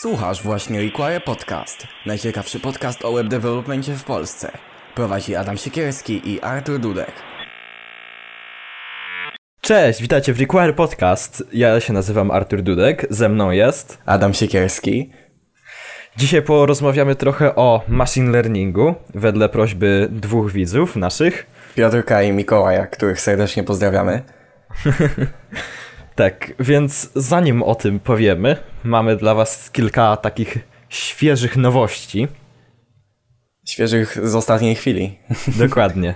Słuchasz właśnie Require Podcast. Najciekawszy podcast o web developmentie w Polsce. Prowadzi Adam Siekierski i Artur Dudek. Cześć, witajcie w Require Podcast. Ja się nazywam Artur Dudek, ze mną jest. Adam Siekierski. Dzisiaj porozmawiamy trochę o machine learningu, wedle prośby dwóch widzów naszych. Piotrka i Mikołaja, których serdecznie pozdrawiamy. Tak, więc zanim o tym powiemy, mamy dla Was kilka takich świeżych nowości. Świeżych z ostatniej chwili. Dokładnie.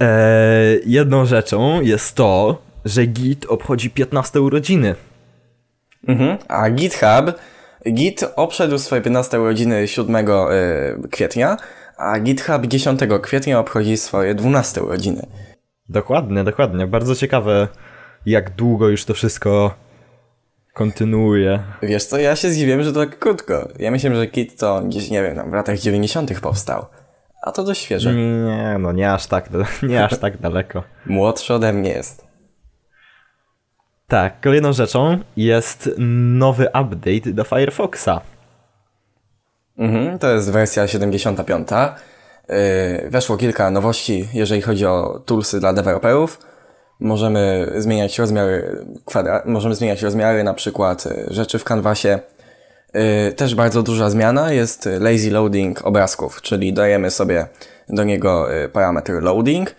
eee, jedną rzeczą jest to, że Git obchodzi 15 urodziny. Mhm. A GitHub, Git obszedł swoje 15 urodziny 7 y, kwietnia, a GitHub 10 kwietnia obchodzi swoje 12 urodziny. Dokładnie, dokładnie. Bardzo ciekawe, jak długo już to wszystko kontynuuje. Wiesz co, ja się zdziwiłem, że to tak krótko. Ja myślałem, że Git to gdzieś, nie wiem, tam w latach 90 powstał. A to dość świeże. Nie, no nie aż tak, nie aż tak daleko. Młodszy ode mnie jest. Tak, kolejną rzeczą jest nowy update do Firefoxa. Mhm, to jest wersja 75. Yy, weszło kilka nowości, jeżeli chodzi o toolsy dla deweloperów. Możemy zmieniać rozmiary kwadra- możemy zmieniać rozmiary na przykład y, rzeczy w kanwasie. Yy, też bardzo duża zmiana jest lazy loading obrazków, czyli dajemy sobie do niego y, parametr loading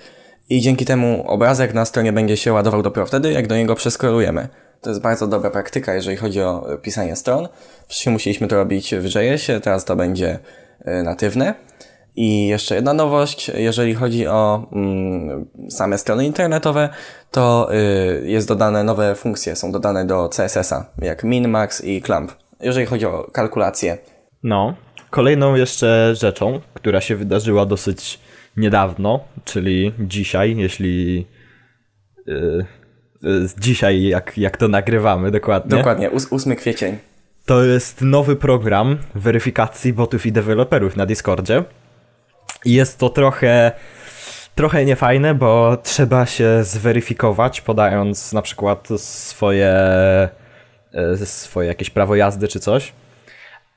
i dzięki temu obrazek na stronie będzie się ładował dopiero wtedy, jak do niego przeskorujemy. To jest bardzo dobra praktyka, jeżeli chodzi o y, pisanie stron. Wcześniej musieliśmy to robić w JS-ie, teraz to będzie y, natywne. I jeszcze jedna nowość, jeżeli chodzi o mm, same strony internetowe, to y, jest dodane nowe funkcje, są dodane do CSS-a, jak min, max i clamp. Jeżeli chodzi o kalkulację. No, kolejną jeszcze rzeczą, która się wydarzyła dosyć niedawno, czyli dzisiaj, jeśli yy, yy, dzisiaj, jak, jak to nagrywamy dokładnie. Dokładnie, 8 kwiecień. To jest nowy program weryfikacji botów i deweloperów na Discordzie. Jest to trochę, trochę niefajne, bo trzeba się zweryfikować, podając na przykład swoje, e, swoje jakieś prawo jazdy czy coś,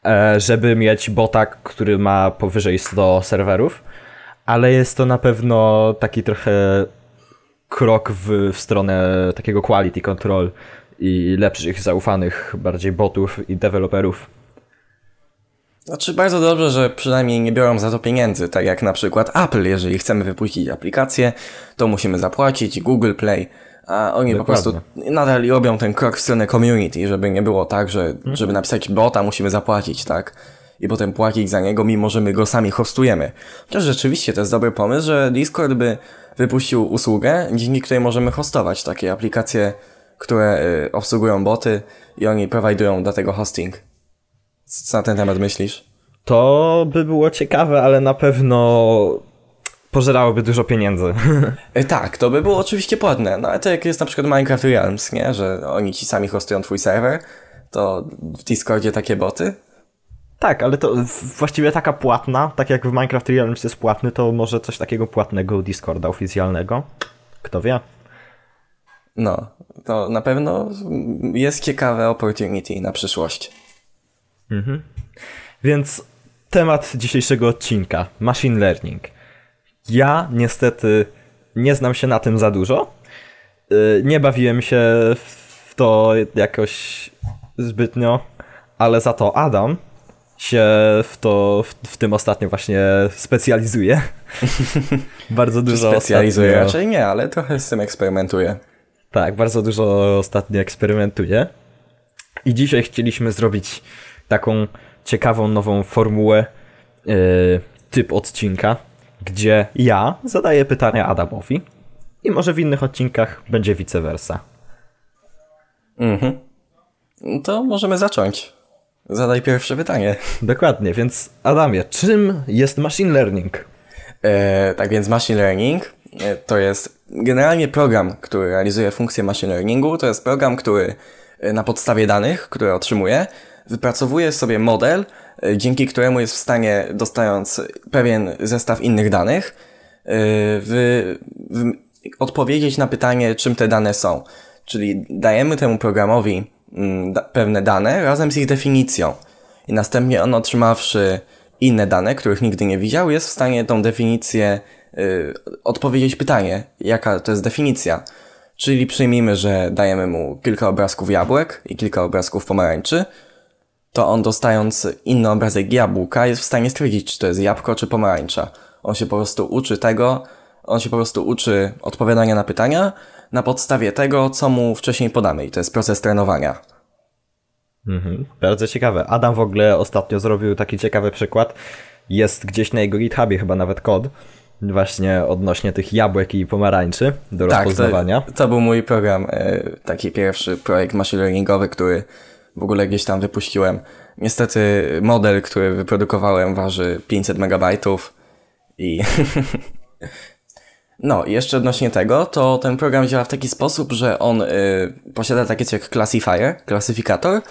e, żeby mieć bota, który ma powyżej 100 serwerów. Ale jest to na pewno taki trochę krok w, w stronę takiego quality control i lepszych, zaufanych bardziej botów i deweloperów. Znaczy bardzo dobrze, że przynajmniej nie biorą za to pieniędzy, tak jak na przykład Apple, jeżeli chcemy wypuścić aplikację, to musimy zapłacić, Google Play, a oni Dokładnie. po prostu nadal robią ten krok w stronę community, żeby nie było tak, że żeby napisać bota musimy zapłacić, tak? I potem płacić za niego, mimo że my go sami hostujemy. Chociaż rzeczywiście to jest dobry pomysł, że Discord by wypuścił usługę, dzięki której możemy hostować takie aplikacje, które y, obsługują boty i oni prowajdują do tego hosting. Co na ten temat myślisz? To by było ciekawe, ale na pewno pożerałoby dużo pieniędzy. E, tak, to by było oczywiście płatne. No ale to jak jest na przykład Minecraft Realms, nie? Że oni ci sami hostują twój serwer, to w Discordzie takie boty? Tak, ale to właściwie taka płatna, tak jak w Minecraft Realms jest płatny, to może coś takiego płatnego u Discorda oficjalnego. Kto wie? No, to na pewno jest ciekawe opportunity na przyszłość. Mhm. Więc temat dzisiejszego odcinka machine learning. Ja niestety nie znam się na tym za dużo. Y, nie bawiłem się w to jakoś zbytnio, ale za to Adam się w to w, w tym ostatnio właśnie specjalizuje. bardzo dużo specjalizuje ostatnio... raczej nie, ale trochę z tym eksperymentuje. Tak, bardzo dużo ostatnio eksperymentuje. I dzisiaj chcieliśmy zrobić taką ciekawą nową formułę, yy, typ odcinka, gdzie ja zadaję pytania Adamowi i może w innych odcinkach będzie vice versa. Mhm. To możemy zacząć. Zadaj pierwsze pytanie. Dokładnie, więc Adamie, czym jest machine learning? E, tak więc machine learning e, to jest generalnie program, który realizuje funkcję machine learningu. To jest program, który e, na podstawie danych, które otrzymuje, wypracowuje sobie model, e, dzięki któremu jest w stanie, dostając pewien zestaw innych danych, w, odpowiedzieć na pytanie, czym te dane są. Czyli dajemy temu programowi mm, pewne dane razem z ich definicją. I następnie on otrzymawszy inne dane, których nigdy nie widział, jest w stanie tą definicję y, odpowiedzieć pytanie, jaka to jest definicja. Czyli przyjmijmy, że dajemy mu kilka obrazków jabłek i kilka obrazków pomarańczy, to on dostając inny obrazek jabłka jest w stanie stwierdzić, czy to jest jabłko, czy pomarańcza. On się po prostu uczy tego, on się po prostu uczy odpowiadania na pytania na podstawie tego, co mu wcześniej podamy i to jest proces trenowania. Mhm, bardzo ciekawe. Adam w ogóle ostatnio zrobił taki ciekawy przykład. Jest gdzieś na jego GitHubie chyba nawet kod, właśnie odnośnie tych jabłek i pomarańczy do tak, rozpoznawania. To, to był mój program, e, taki pierwszy projekt machine learningowy, który w ogóle gdzieś tam wypuściłem. Niestety model, który wyprodukowałem waży 500 megabajtów i... no, jeszcze odnośnie tego, to ten program działa w taki sposób, że on y, posiada takie coś jak classifier, klasyfikator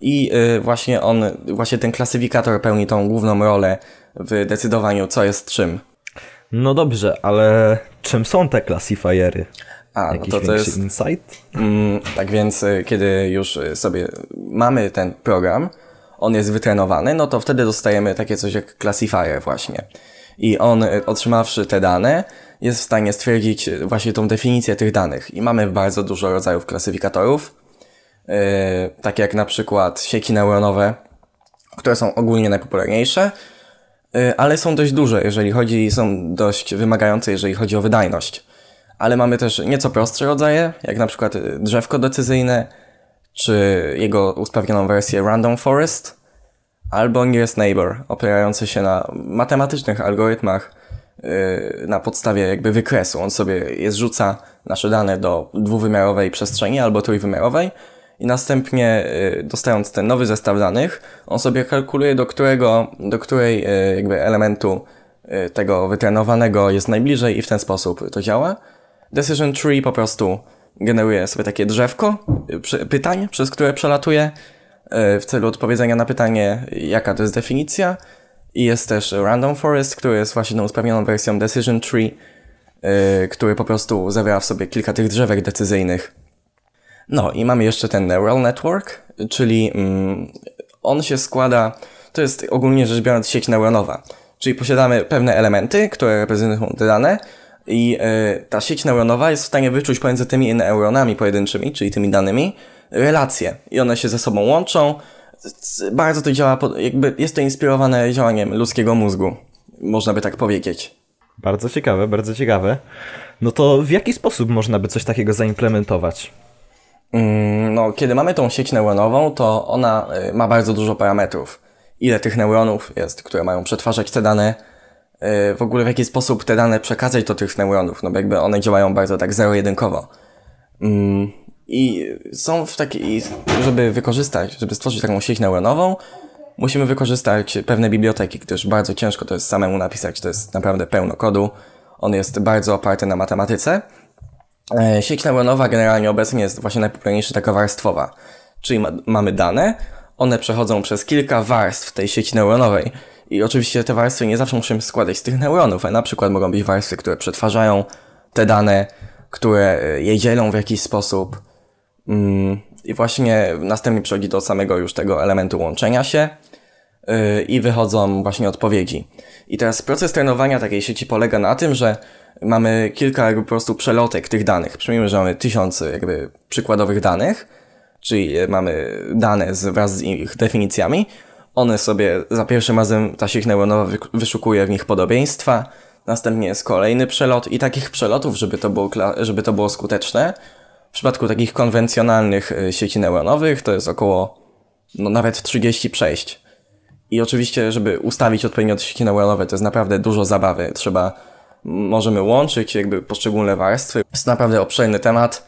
i y, właśnie on, właśnie ten klasyfikator pełni tą główną rolę w decydowaniu, co jest czym. No dobrze, ale czym są te classifiery? A, no Jakiś no to, to jest insight? Mm, tak więc, y, kiedy już y, sobie mamy ten program, on jest wytrenowany, no to wtedy dostajemy takie coś jak classifier właśnie. I on, y, otrzymawszy te dane, jest w stanie stwierdzić właśnie tą definicję tych danych. I mamy bardzo dużo rodzajów klasyfikatorów, yy, takie jak na przykład sieci neuronowe, które są ogólnie najpopularniejsze, yy, ale są dość duże, jeżeli chodzi, są dość wymagające, jeżeli chodzi o wydajność ale mamy też nieco prostsze rodzaje, jak na przykład drzewko decyzyjne, czy jego usprawnioną wersję Random Forest, albo Nearest Neighbor, opierający się na matematycznych algorytmach yy, na podstawie jakby wykresu. On sobie je zrzuca nasze dane do dwuwymiarowej przestrzeni albo trójwymiarowej i następnie yy, dostając ten nowy zestaw danych, on sobie kalkuluje do którego, do której yy, jakby elementu yy, tego wytrenowanego jest najbliżej i w ten sposób to działa. Decision Tree po prostu generuje sobie takie drzewko pytań, przez które przelatuje e, w celu odpowiedzenia na pytanie, jaka to jest definicja. I jest też Random Forest, który jest właśnie usprawnioną wersją Decision Tree, e, który po prostu zawiera w sobie kilka tych drzewek decyzyjnych. No i mamy jeszcze ten Neural Network, czyli mm, on się składa, to jest ogólnie rzecz biorąc sieć neuronowa. Czyli posiadamy pewne elementy, które reprezentują te dane, i y, ta sieć neuronowa jest w stanie wyczuć pomiędzy tymi neuronami pojedynczymi, czyli tymi danymi, relacje. I one się ze sobą łączą. Bardzo to działa, jakby jest to inspirowane działaniem ludzkiego mózgu. Można by tak powiedzieć. Bardzo ciekawe, bardzo ciekawe. No to w jaki sposób można by coś takiego zaimplementować? Mm, no, kiedy mamy tą sieć neuronową, to ona y, ma bardzo dużo parametrów. Ile tych neuronów jest, które mają przetwarzać te dane, w ogóle w jaki sposób te dane przekazać do tych neuronów, no bo jakby one działają bardzo tak zero-jedynkowo. Mm, I są w takiej, żeby wykorzystać, żeby stworzyć taką sieć neuronową, musimy wykorzystać pewne biblioteki, gdyż bardzo ciężko to jest samemu napisać, to jest naprawdę pełno kodu. On jest bardzo oparty na matematyce. E, sieć neuronowa generalnie obecnie jest właśnie najpopularniejsza taka warstwowa, czyli ma, mamy dane, one przechodzą przez kilka warstw tej sieci neuronowej i oczywiście te warstwy nie zawsze muszą składać z tych neuronów, a na przykład mogą być warstwy, które przetwarzają te dane, które e, je dzielą w jakiś sposób. Mm, I właśnie następnie przechodzi do samego już tego elementu łączenia się e, i wychodzą właśnie odpowiedzi. I teraz proces trenowania takiej sieci polega na tym, że mamy kilka jakby po prostu przelotek tych danych. Przyjmijmy, że mamy tysiące jakby przykładowych danych, czyli mamy dane z, wraz z ich definicjami, one sobie za pierwszym razem ta sieć neuronowa wyszukuje w nich podobieństwa, następnie jest kolejny przelot i takich przelotów, żeby to było, żeby to było skuteczne, w przypadku takich konwencjonalnych y, sieci neuronowych to jest około no, nawet 30 przejść. I oczywiście, żeby ustawić odpowiednio sieci neuronowe, to jest naprawdę dużo zabawy. Trzeba, możemy łączyć jakby poszczególne warstwy. Jest naprawdę obszerny temat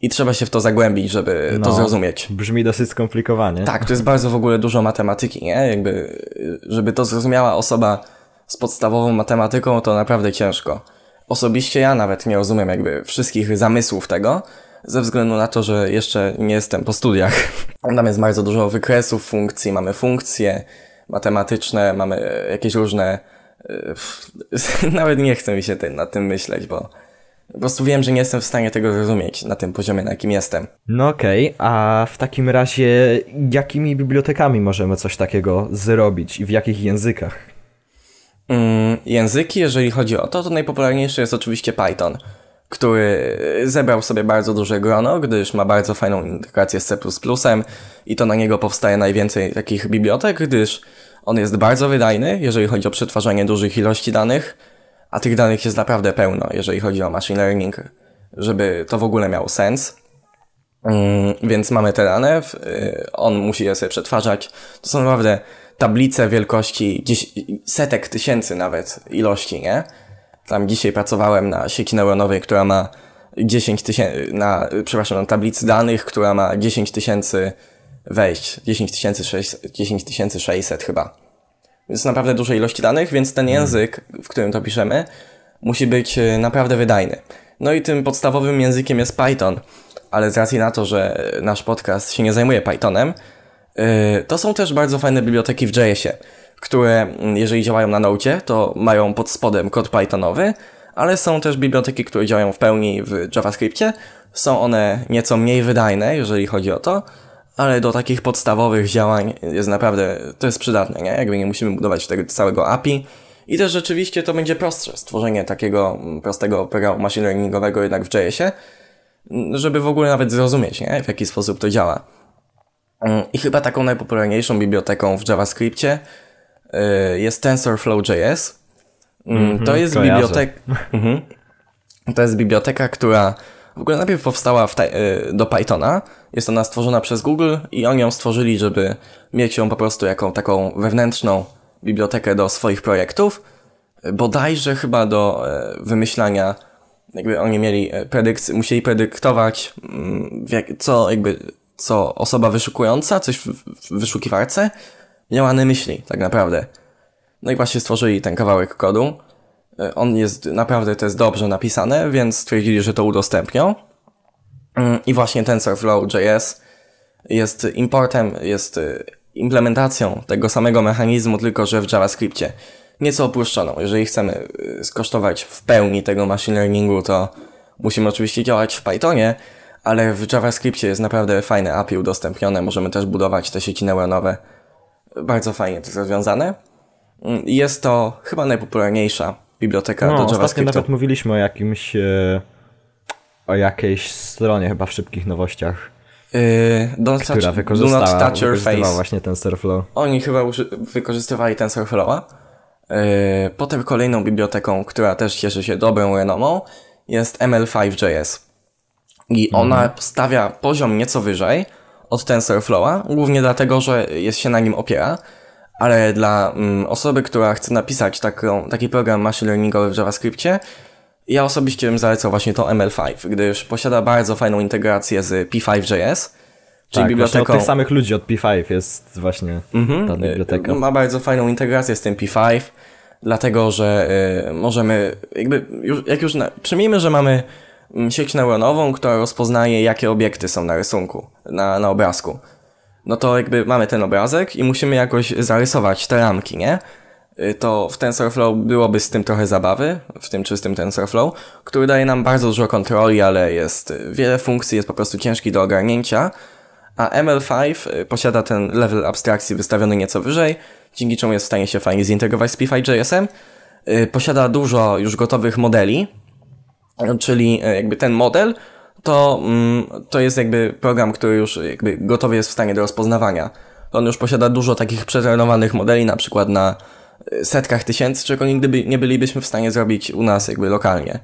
i trzeba się w to zagłębić, żeby no, to zrozumieć. Brzmi dosyć skomplikowanie. Tak, to jest bardzo w ogóle dużo matematyki, nie? Jakby, żeby to zrozumiała osoba z podstawową matematyką, to naprawdę ciężko. Osobiście ja nawet nie rozumiem jakby wszystkich zamysłów tego, ze względu na to, że jeszcze nie jestem po studiach. Tam jest bardzo dużo wykresów funkcji, mamy funkcje matematyczne, mamy jakieś różne... Nawet nie chcę mi się nad tym myśleć, bo Po prostu wiem, że nie jestem w stanie tego zrozumieć na tym poziomie, na jakim jestem. No okej, okay, a w takim razie jakimi bibliotekami możemy coś takiego zrobić i w jakich językach? Mm, języki, jeżeli chodzi o to, to najpopularniejszy jest oczywiście Python, który zebrał sobie bardzo duże grono, gdyż ma bardzo fajną integrację z C++ i to na niego powstaje najwięcej takich bibliotek, gdyż on jest bardzo wydajny, jeżeli chodzi o przetwarzanie dużych ilości danych, a tych danych jest naprawdę pełno, jeżeli chodzi o machine learning, żeby to w ogóle miało sens. Mm, więc mamy te dane, y, on musi je sobie przetwarzać. To są naprawdę tablice wielkości setek tysięcy nawet ilości, nie? Tam dzisiaj pracowałem na sieci neuronowej, która ma 10 tysięcy, na, przepraszam, na tablicy danych, która ma 10 tysięcy wejść, 10 tysięcy 600 chyba. Jest naprawdę duże ilości danych, więc ten hmm. język, w którym to piszemy, musi być e, naprawdę wydajny. No i tym podstawowym językiem jest Python, ale z racji na to, że nasz podcast się nie zajmuje Pythonem, e, to są też bardzo fajne biblioteki w JS-ie, które mm, jeżeli działają na Node, to mają pod spodem kod Pythonowy, ale są też biblioteki, które działają w pełni w JavaScriptie. Są one nieco mniej wydajne, jeżeli chodzi o to, ale do takich podstawowych działań jest naprawdę, to jest przydatne, nie? Jakby nie musimy budować tego całego API. I też rzeczywiście to będzie prostsze, stworzenie takiego prostego programu machine learningowego jednak w JS-ie, żeby w ogóle nawet zrozumieć, nie? w jaki sposób to działa. I chyba taką najpopularniejszą biblioteką w JavaScriptie y, jest TensorFlow.js. Mm -hmm, to jest biblioteka. Mhm. to jest biblioteka, która w ogóle najpierw powstała y, do Pythona. Jest ona stworzona przez Google i oni ją stworzyli, żeby mieć ją po prostu jako taką wewnętrzną bibliotekę do swoich projektów. Bodajże chyba do e, wymyślania, jakby oni mieli e, predykcję, musieli predyktować, mm, co jakby, co osoba wyszukująca, coś w wyszukiwarce miała na myśli, tak naprawdę. No i właśnie stworzyli ten kawałek kodu. E, on jest naprawdę, to jest dobrze napisane, więc stwierdzili, że to udostępnią. Mm, I właśnie TensorFlow.js jest importem, jest e, implementacją tego samego mechanizmu, tylko że w JavaScriptie. Nieco opuszczoną. Jeżeli chcemy e, skosztować w pełni tego machine learningu, to musimy oczywiście działać w Pythonie, ale w JavaScriptie jest naprawdę fajne API udostępnione. Możemy też budować te sieci neuronowe. Bardzo fajnie to jest rozwiązane. Mm, jest to chyba najpopularniejsza biblioteka no, do JavaScriptu. Ostatnio nawet mówiliśmy o jakimś, e, o jakiejś stronie chyba w szybkich nowościach. Yy, don't która touch, wykorzystała, do not touch your face. właśnie TensorFlow. Oni chyba wykorzystywali TensorFlowa. Yy, potem kolejną biblioteką, która też cieszy się dobrą renomą, jest ML5.js. I ona mm. stawia poziom nieco wyżej od TensorFlowa, głównie dlatego, że jest się na nim opiera ale dla mm, osoby, która chce napisać taką, taki program machine learningowy w JavaScriptie, ja osobiście bym zalecał właśnie to ML5, gdyż posiada bardzo fajną integrację z P5.js, czyli tak, biblioteką... od tych samych ludzi od P5 jest właśnie mm-hmm. ta biblioteka. Ma bardzo fajną integrację z tym P5, dlatego że y, możemy, jakby, już, jak już, na, przyjmijmy, że mamy mm, sieć neuronową, która rozpoznaje, jakie obiekty są na rysunku, na, na obrazku no to jakby mamy ten obrazek i musimy jakoś zarysować te ramki, nie? Y, to w TensorFlow byłoby z tym trochę zabawy, w tym czystym TensorFlow, który daje nam bardzo dużo kontroli, ale jest wiele funkcji, jest po prostu ciężki do ogarnięcia, a ML5 y, posiada ten level abstrakcji wystawiony nieco wyżej, dzięki czemu jest w stanie się fajnie zintegrować z P5.js-em. Y, posiada dużo już gotowych modeli, czyli jakby ten model to, mm, to jest jakby program, który już jakby gotowy jest w stanie do rozpoznawania. On już posiada dużo takich przetrenowanych modeli, na przykład na y, setkach tysięcy, czego nigdy by, nie bylibyśmy w stanie zrobić u nas jakby lokalnie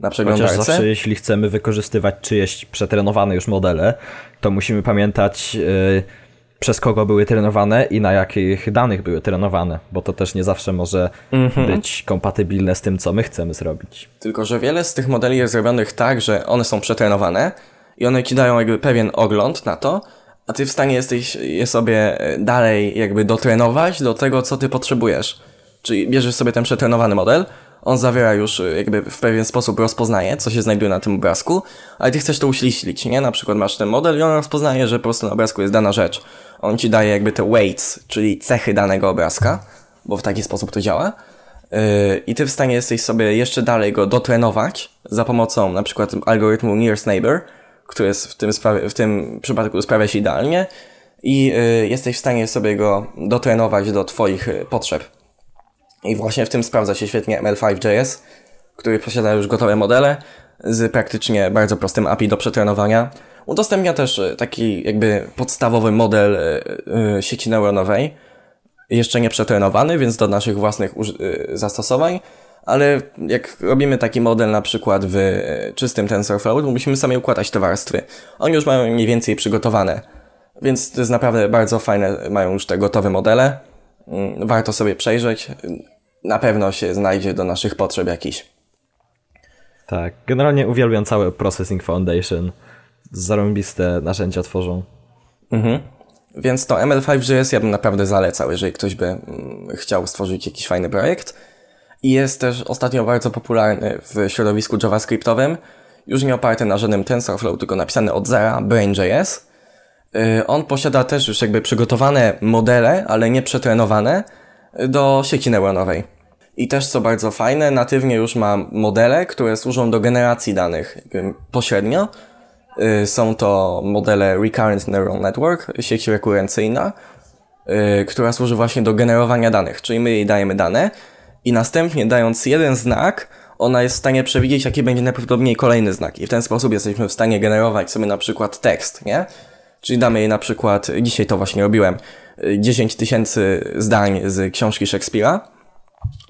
na przeglądarce. Chociaż zawsze jeśli chcemy wykorzystywać czyjeś przetrenowane już modele, to musimy pamiętać... Yy przez kogo były trenowane i na jakich danych były trenowane, bo to też nie zawsze może mm-hmm. być kompatybilne z tym, co my chcemy zrobić. Tylko, że wiele z tych modeli jest zrobionych tak, że one są przetrenowane i one ci dają jakby pewien ogląd na to, a ty w stanie jesteś je sobie e, dalej jakby dotrenować do tego, co ty potrzebujesz. Czyli bierzesz sobie ten przetrenowany model, on zawiera już y, jakby w pewien sposób rozpoznaje, co się znajduje na tym obrazku, ale ty chcesz to uśliślić, nie? Na przykład masz ten model i on rozpoznaje, że po prostu na obrazku jest dana rzecz. On ci daje jakby te weights, czyli cechy danego obrazka, bo w taki sposób to działa. Yy, I ty w stanie jesteś sobie jeszcze dalej go dotrenować za pomocą na przykład algorytmu Nearest Neighbor, który jest w tym, w tym przypadku sprawia się idealnie i yy, jesteś w stanie sobie go dotrenować do twoich yy, potrzeb. I właśnie w tym sprawdza się świetnie ML5.js, który posiada już gotowe modele z praktycznie bardzo prostym API do przetrenowania. Udostępnia też taki jakby podstawowy model sieci neuronowej, jeszcze nie przetrenowany, więc do naszych własnych zastosowań, ale jak robimy taki model na przykład w e, czystym TensorFlow, to musimy sami układać te warstwy. Oni już mają mniej więcej przygotowane, więc to jest naprawdę bardzo fajne, mają już te gotowe modele. Mm, warto sobie przejrzeć. Na pewno się znajdzie do naszych potrzeb jakiś. Tak, generalnie uwielbiam cały Processing Foundation. Zarąbiste narzędzia tworzą. Mhm. Więc to ML5JS ja bym naprawdę zalecał, jeżeli ktoś by mm, chciał stworzyć jakiś fajny projekt. I jest też ostatnio bardzo popularny w środowisku javascriptowym, już nie oparty na żadnym TensorFlow, tylko napisany od zera, Brain.js. Y, on posiada też już jakby przygotowane modele, ale nie przetrenowane do sieci neuronowej. I też co bardzo fajne, natywnie już ma modele, które służą do generacji danych pośrednio. Y, są to modele Recurrent Neural Network, sieć rekurencyjna, y, która służy właśnie do generowania danych, czyli my jej dajemy dane, i następnie dając jeden znak, ona jest w stanie przewidzieć, jaki będzie najprawdopodobniej kolejny znak. I w ten sposób jesteśmy w stanie generować sobie na przykład tekst, nie? Czyli damy jej na przykład, dzisiaj to właśnie robiłem, 10 tysięcy zdań z książki Szekspira.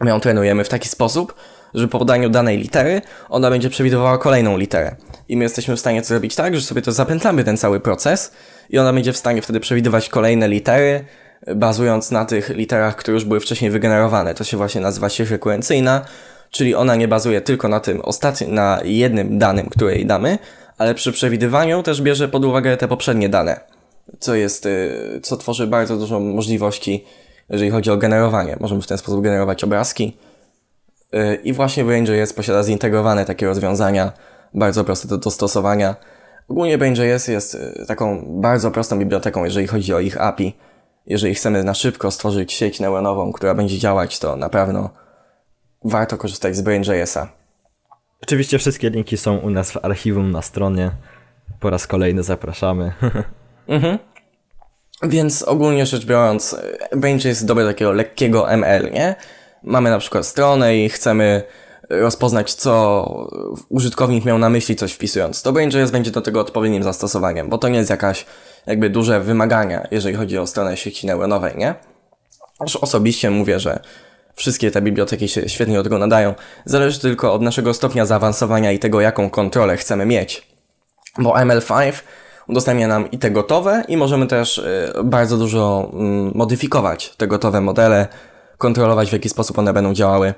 My ją trenujemy w taki sposób, że po podaniu danej litery ona będzie przewidywała kolejną literę. I my jesteśmy w stanie to zrobić tak, że sobie to zapętlamy ten cały proces i ona będzie w stanie wtedy przewidywać kolejne litery, bazując na tych literach, które już były wcześniej wygenerowane. To się właśnie nazywa sieć rekurencyjna, czyli ona nie bazuje tylko na tym ostatnim, na jednym danym, które jej damy, ale przy przewidywaniu też bierze pod uwagę te poprzednie dane, co jest, y, co tworzy bardzo dużo możliwości, jeżeli chodzi o generowanie. Możemy w ten sposób generować obrazki. Y, I właśnie Brain.js posiada zintegrowane takie rozwiązania, bardzo proste do dostosowania. Ogólnie Brain.js jest y, taką bardzo prostą biblioteką, jeżeli chodzi o ich API jeżeli chcemy na szybko stworzyć sieć neuronową, która będzie działać, to na pewno warto korzystać z Brain.jsa. Oczywiście wszystkie linki są u nas w archiwum na stronie. Po raz kolejny zapraszamy. mhm. Więc ogólnie rzecz biorąc, Brain.js jest dobre takiego lekkiego ML, nie? Mamy na przykład stronę i chcemy rozpoznać, co użytkownik miał na myśli coś wpisując. To Brain.js będzie do tego odpowiednim zastosowaniem, bo to nie jest jakaś jakby duże wymagania, jeżeli chodzi o stronę sieci neuronowej, nie? Aż osobiście mówię, że wszystkie te biblioteki się świetnie do tego nadają. Zależy tylko od naszego stopnia zaawansowania i tego, jaką kontrolę chcemy mieć. Bo ML5 udostępnia nam i te gotowe, i możemy też y, bardzo dużo mm, modyfikować te gotowe modele, kontrolować w jaki sposób one będą działały.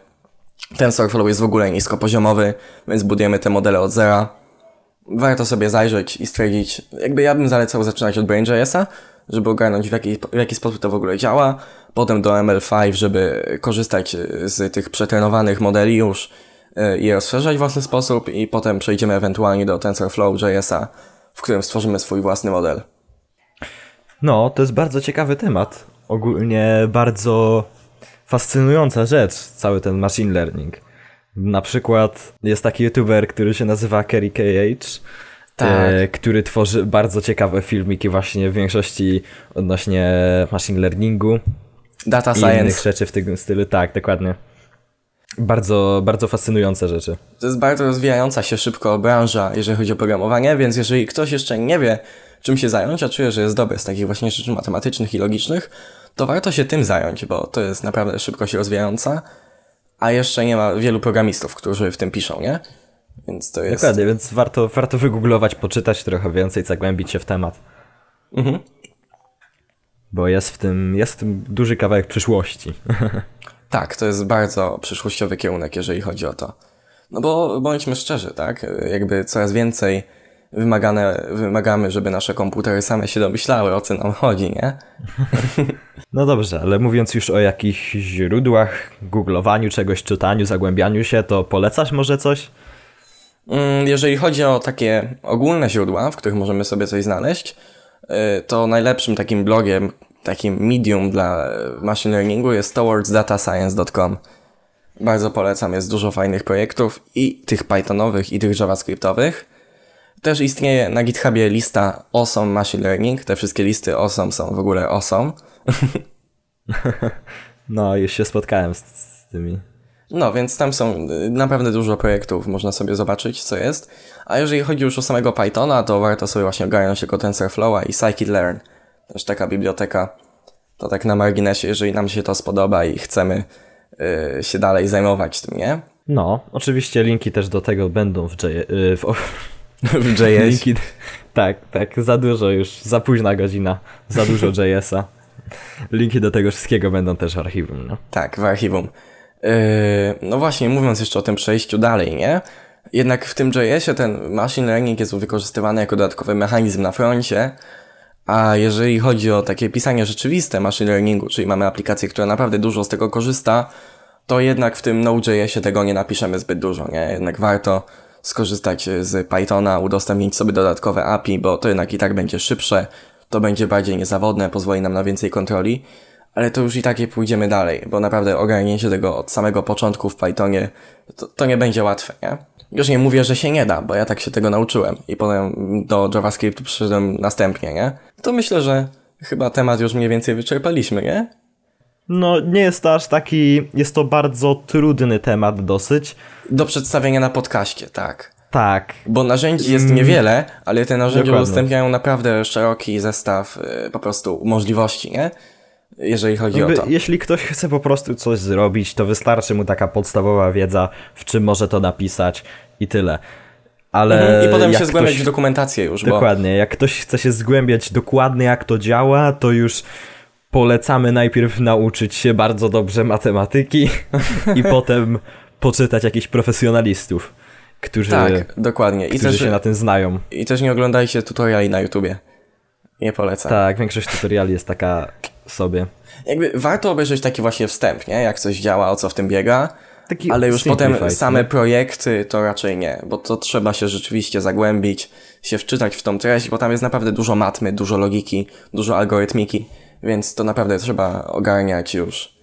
TensorFlow jest w ogóle niskopoziomowy, więc budujemy te modele od zera. Warto sobie zajrzeć i stwierdzić, jakby ja bym zalecał zaczynać od Brain.jsa, żeby ogarnąć w jaki, w jaki sposób to w ogóle działa, potem do ML5, żeby korzystać z tych przetrenowanych modeli już e, i rozszerzać w własny sposób i potem przejdziemy ewentualnie do TensorFlow.jsa, w którym stworzymy swój własny model. No, to jest bardzo ciekawy temat. Ogólnie bardzo fascynująca rzecz, cały ten machine learning. Na przykład jest taki youtuber, który się nazywa Kerry KH, tak. e, który tworzy bardzo ciekawe filmiki właśnie w większości odnośnie machine learningu. Data science. innych rzeczy w tym stylu. Tak, dokładnie. Bardzo, bardzo fascynujące rzeczy. To jest bardzo rozwijająca się szybko branża, jeżeli chodzi o programowanie, więc jeżeli ktoś jeszcze nie wie, czym się zająć, a czuje, że jest dobry z takich właśnie rzeczy matematycznych i logicznych, to warto się tym zająć, bo to jest naprawdę szybko się rozwijająca a jeszcze nie ma wielu programistów, którzy w tym piszą, nie? Więc to jest... Dokładnie, więc warto, warto wygooglować, poczytać trochę więcej, zagłębić się w temat. Mhm. Bo jest w tym, jest w tym duży kawałek przyszłości. tak, to jest bardzo przyszłościowy kierunek, jeżeli chodzi o to. No bo bądźmy szczerzy, tak? Jakby coraz więcej wymagane, wymagamy, żeby nasze komputery same się domyślały, o co nam chodzi, nie? No dobrze, ale mówiąc już o jakichś źródłach, googlowaniu czegoś, czytaniu, zagłębianiu się, to polecasz może coś? Mm, jeżeli chodzi o takie ogólne źródła, w których możemy sobie coś znaleźć, y, to najlepszym takim blogiem, takim medium dla machine learningu jest towardsdatascience.com. Bardzo polecam, jest dużo fajnych projektów i tych Pythonowych, i tych JavaScriptowych. Też istnieje na GitHubie lista Awesome Machine Learning. Te wszystkie listy Awesome są w ogóle awesome. no, już się spotkałem z, z tymi. No, więc tam są y, naprawdę dużo projektów, można sobie zobaczyć, co jest. A jeżeli chodzi już o samego Pythona, to warto sobie właśnie ogarnąć jako TensorFlowa i Scikit-Learn. Też taka biblioteka. To tak na marginesie, jeżeli nam się to spodoba i chcemy yy, się dalej zajmować tym, nie? No, oczywiście linki też do tego będą w, J, yy, w, w JS. Linki, tak, tak, za dużo już, za późna godzina, za dużo JS-a. Linki do tego wszystkiego będą też w archiwum, no. Tak, w archiwum. Yy, no właśnie, mówiąc jeszcze o tym przejściu dalej, nie? Jednak w tym JS-ie ten machine learning jest wykorzystywany jako dodatkowy mechanizm na froncie, a jeżeli chodzi o takie pisanie rzeczywiste machine learningu, czyli mamy aplikację, która naprawdę dużo z tego korzysta, to jednak w tym Node.jsie tego nie napiszemy zbyt dużo, nie? Jednak warto skorzystać z Pythona, udostępnić sobie dodatkowe API, bo to jednak i tak będzie szybsze, to będzie bardziej niezawodne, pozwoli nam na więcej kontroli, ale to już i tak pójdziemy dalej, bo naprawdę ogarnięcie tego od samego początku w Pythonie to, to nie będzie łatwe, nie? Już nie mówię, że się nie da, bo ja tak się tego nauczyłem i potem do JavaScriptu przyszedłem następnie, nie? To myślę, że chyba temat już mniej więcej wyczerpaliśmy, nie? No, nie jest to aż taki, jest to bardzo trudny temat dosyć. Do przedstawienia na podcaście, tak. Tak. Bo narzędzi jest mm. niewiele, ale te narzędzia Dokładnie. udostępniają naprawdę szeroki zestaw y, po prostu możliwości, nie? Jeżeli chodzi o to. Jeśli ktoś chce po prostu coś zrobić, to wystarczy mu taka podstawowa wiedza, w czym może to napisać i tyle. Ale mhm. I potem się zgłębiać ktoś... w dokumentację już. Dokładnie. Bo... Jak ktoś chce się zgłębiać dokładnie, jak to działa, to już polecamy najpierw nauczyć się bardzo dobrze matematyki i potem poczytać jakichś profesjonalistów, którzy, tak, dokładnie. I którzy też, się na tym znają. I też nie oglądajcie tutoriali na YouTubie. Nie polecam. Tak, większość tutoriali jest taka sobie. Jakby warto obejrzeć taki właśnie wstęp, nie? Jak coś działa, o co w tym biega. Taki ale już potem same nie? projekty to raczej nie, bo to trzeba się rzeczywiście zagłębić, się wczytać w tą treść, bo tam jest naprawdę dużo matmy, dużo logiki, dużo algorytmiki, więc to naprawdę trzeba ogarniać już.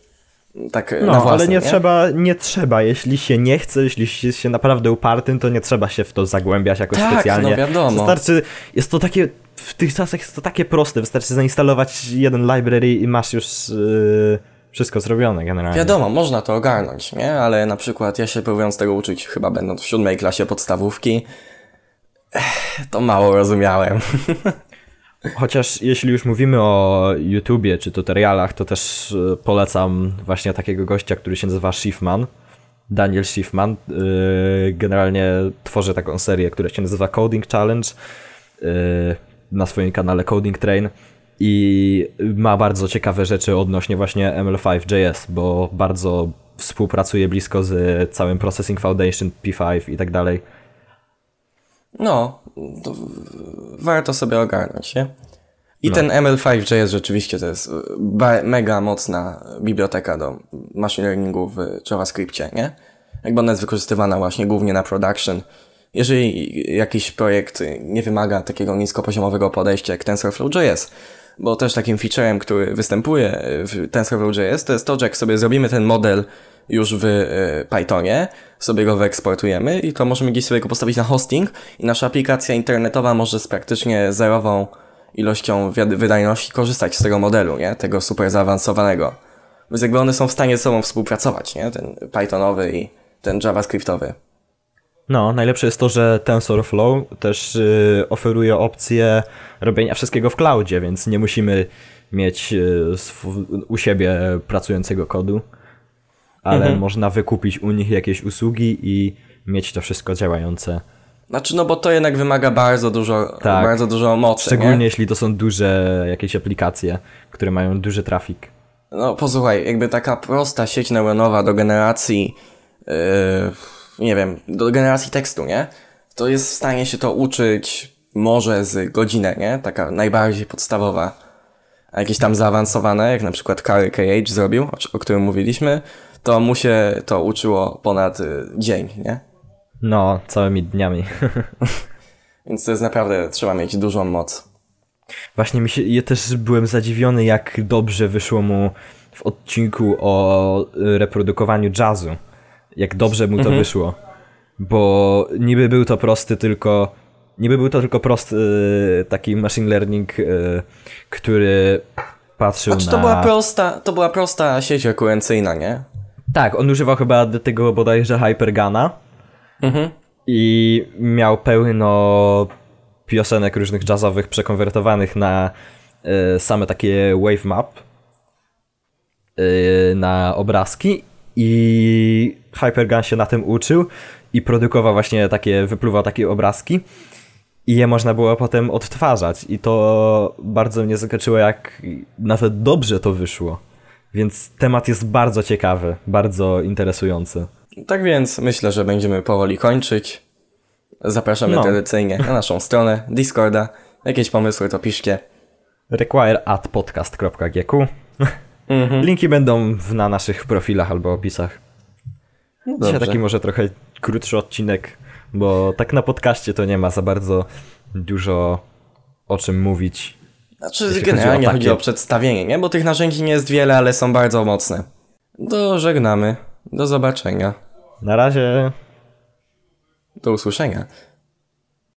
Tak no, własne, ale nie, nie, trzeba, nie trzeba, jeśli się nie chce, jeśli jest się naprawdę upartym, to nie trzeba się w to zagłębiać jakoś tak, specjalnie. No wiadomo. Wystarczy, jest to takie w tych czasach jest to takie proste, wystarczy zainstalować jeden library i masz już yy, wszystko zrobione generalnie. Wiadomo, można to ogarnąć, nie? Ale na przykład ja się próbując tego uczyć chyba będąc w siódmej klasie podstawówki, to mało rozumiałem. Chociaż jeśli już mówimy o YouTubie czy tutorialach, to też y, polecam właśnie takiego gościa, który się nazywa Schiffman. Daniel Schiffman. Y, generalnie tworzy taką serię, która się nazywa Coding Challenge. Na swoim kanale Coding Train i ma bardzo ciekawe rzeczy odnośnie właśnie ML5.js, bo bardzo współpracuje blisko z całym Processing Foundation, P5 i tak dalej. No, warto sobie ogarnąć, nie? I no. ten ML5.js rzeczywiście to jest mega mocna biblioteka do machine learningu w JavaScriptie, nie? Jakby ona jest wykorzystywana właśnie głównie na production, jeżeli jakiś projekt nie wymaga takiego niskopoziomowego podejścia jak TensorFlow.js, bo też takim featurem, który występuje w TensorFlow.js, to jest to, że jak sobie zrobimy ten model już w e, Pythonie, sobie go wyeksportujemy i to możemy gdzieś sobie go postawić na hosting i nasza aplikacja internetowa może z praktycznie zerową ilością wydajności korzystać z tego modelu, nie? Tego super zaawansowanego. Więc jakby one są w stanie ze sobą współpracować, nie? Ten Pythonowy i ten JavaScriptowy. No, najlepsze jest to, że TensorFlow też y, oferuje opcję robienia wszystkiego w cloudzie, więc nie musimy mieć y, u siebie pracującego kodu, ale mhm. można wykupić u nich jakieś usługi i mieć to wszystko działające. Znaczy, no bo to jednak wymaga bardzo dużo, tak. bardzo dużo mocy. Szczególnie nie? jeśli to są duże jakieś aplikacje, które mają duży trafik. No posłuchaj, jakby taka prosta sieć neuronowa do generacji yy nie wiem, do generacji tekstu, nie? To jest w stanie się to uczyć może z godzinę, nie? Taka najbardziej podstawowa. A jakieś tam zaawansowane, jak na przykład Carry KH zrobił, o, o którym mówiliśmy, to mu się to uczyło ponad y, dzień, nie? No, całymi dniami. Więc to jest naprawdę, trzeba mieć dużą moc. Właśnie mi się, ja też byłem zadziwiony, jak dobrze wyszło mu w odcinku o y, reprodukowaniu jazzu jak dobrze mu to wyszło. Bo niby był to prosty tylko, niby był to tylko prosty y, taki machine learning, y, który patrzył Znaczy na... to była prosta, to była prosta sieć rekurencyjna, nie? Tak, on używał chyba do tego bodajże Hypergana Mhm. i miał pełno piosenek różnych jazzowych przekonwertowanych na e, same takie wave map e, na obrazki i Hypergun się na tym uczył i produkował właśnie takie, wypluwał takie obrazki i je można było potem odtwarzać i to bardzo mnie zaskoczyło jak nawet dobrze to wyszło. Więc temat jest bardzo ciekawy, bardzo interesujący. Tak więc myślę, że będziemy powoli kończyć. Zapraszamy No. tradycyjnie na naszą stronę Discorda. Jakieś pomysły to piszcie. require podcast.gq. Linki będą w, na naszych profilach albo opisach. Dzisiaj Dobrze. taki może trochę krótszy odcinek, bo tak na podcaście to nie ma za bardzo dużo o czym mówić. Znaczy, Jeśli generalnie chodzi o chodzi o, takie- przedstawienie, nie? Bo tych narzędzi nie jest wiele, ale są bardzo mocne. Do żegnamy. Do zobaczenia. Na razie Do usłyszenia.